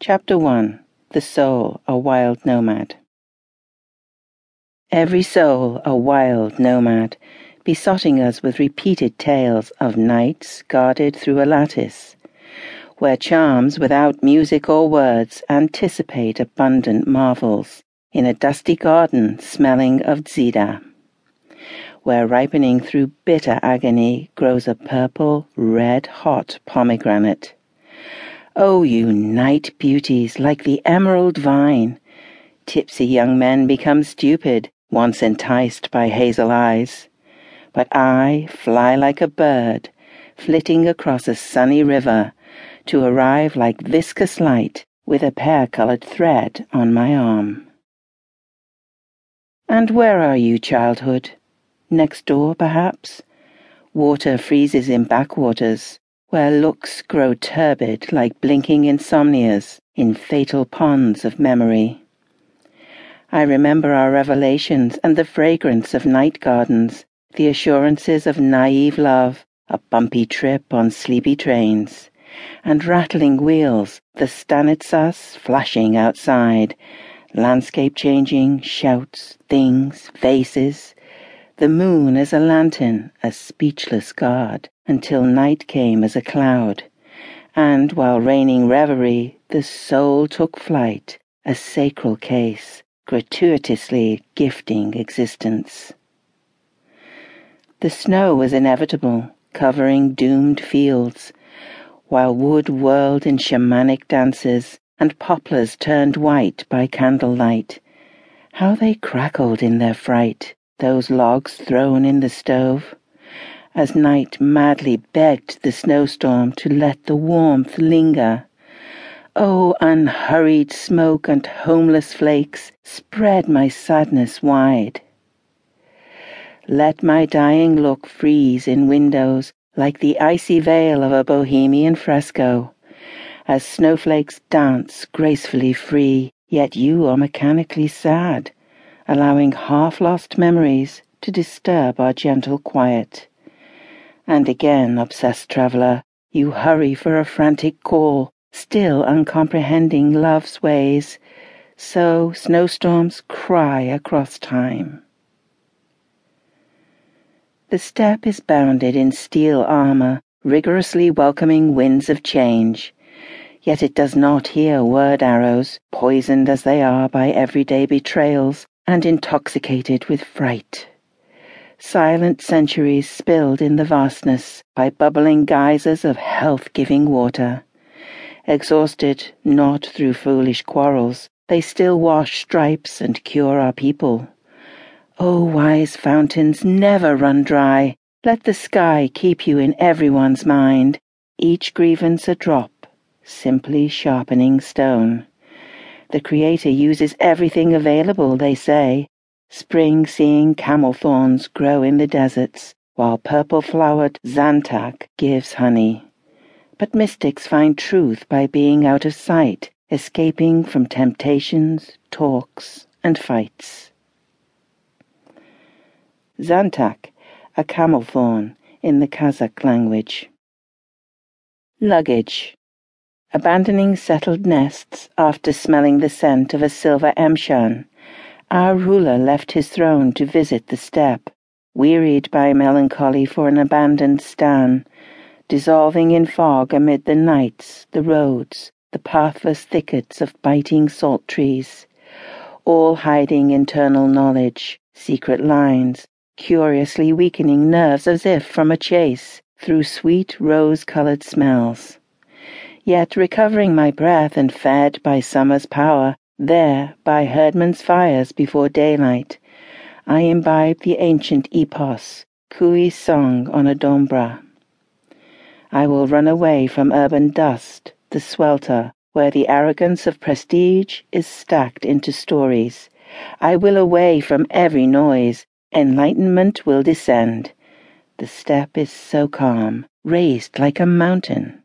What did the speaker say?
Chapter 1 The Soul, a Wild Nomad. Every soul a wild nomad, besotting us with repeated tales of nights guarded through a lattice, where charms without music or words anticipate abundant marvels in a dusty garden smelling of Zida, where ripening through bitter agony grows a purple, red hot pomegranate Oh, you night beauties, like the emerald vine, tipsy young men become stupid, once enticed by hazel eyes. But I fly like a bird, flitting across a sunny river, to arrive like viscous light with a pear colored thread on my arm. And where are you, childhood? Next door, perhaps? Water freezes in backwaters where looks grow turbid like blinking insomnias in fatal ponds of memory. I remember our revelations and the fragrance of night gardens, the assurances of naive love, a bumpy trip on sleepy trains, and rattling wheels, the Stanitsas flashing outside, landscape changing, shouts, things, faces, the moon as a lantern, a speechless guard, until night came as a cloud, and while raining reverie, the soul took flight, a sacral case, gratuitously gifting existence. The snow was inevitable, covering doomed fields, while wood whirled in shamanic dances and poplars turned white by candlelight. How they crackled in their fright! Those logs thrown in the stove, as night madly begged the snowstorm to let the warmth linger. Oh, unhurried smoke and homeless flakes spread my sadness wide. Let my dying look freeze in windows like the icy veil of a bohemian fresco, as snowflakes dance gracefully free, yet you are mechanically sad allowing half lost memories to disturb our gentle quiet. And again, obsessed traveller, you hurry for a frantic call, still uncomprehending love's ways. So snowstorms cry across time. The steppe is bounded in steel armor, rigorously welcoming winds of change. Yet it does not hear word arrows, poisoned as they are by everyday betrayals, and intoxicated with fright. Silent centuries spilled in the vastness by bubbling geysers of health giving water. Exhausted not through foolish quarrels, they still wash stripes and cure our people. O oh, wise fountains, never run dry. Let the sky keep you in everyone's mind, each grievance a drop, simply sharpening stone. The Creator uses everything available, they say. Spring seeing camel thorns grow in the deserts, while purple flowered zhantak gives honey. But mystics find truth by being out of sight, escaping from temptations, talks, and fights. Zhantak, a camel thorn in the Kazakh language. Luggage. Abandoning settled nests after smelling the scent of a silver emshan, our ruler left his throne to visit the steppe, wearied by melancholy for an abandoned stan, dissolving in fog amid the nights, the roads, the pathless thickets of biting salt trees, all hiding internal knowledge, secret lines, curiously weakening nerves as if from a chase, through sweet rose-colored smells. Yet recovering my breath and fed by summer's power, there, by herdmen's fires before daylight, I imbibe the ancient epos, Kui's song on a dombra. I will run away from urban dust, the swelter, where the arrogance of prestige is stacked into stories. I will away from every noise, enlightenment will descend. The steppe is so calm, raised like a mountain.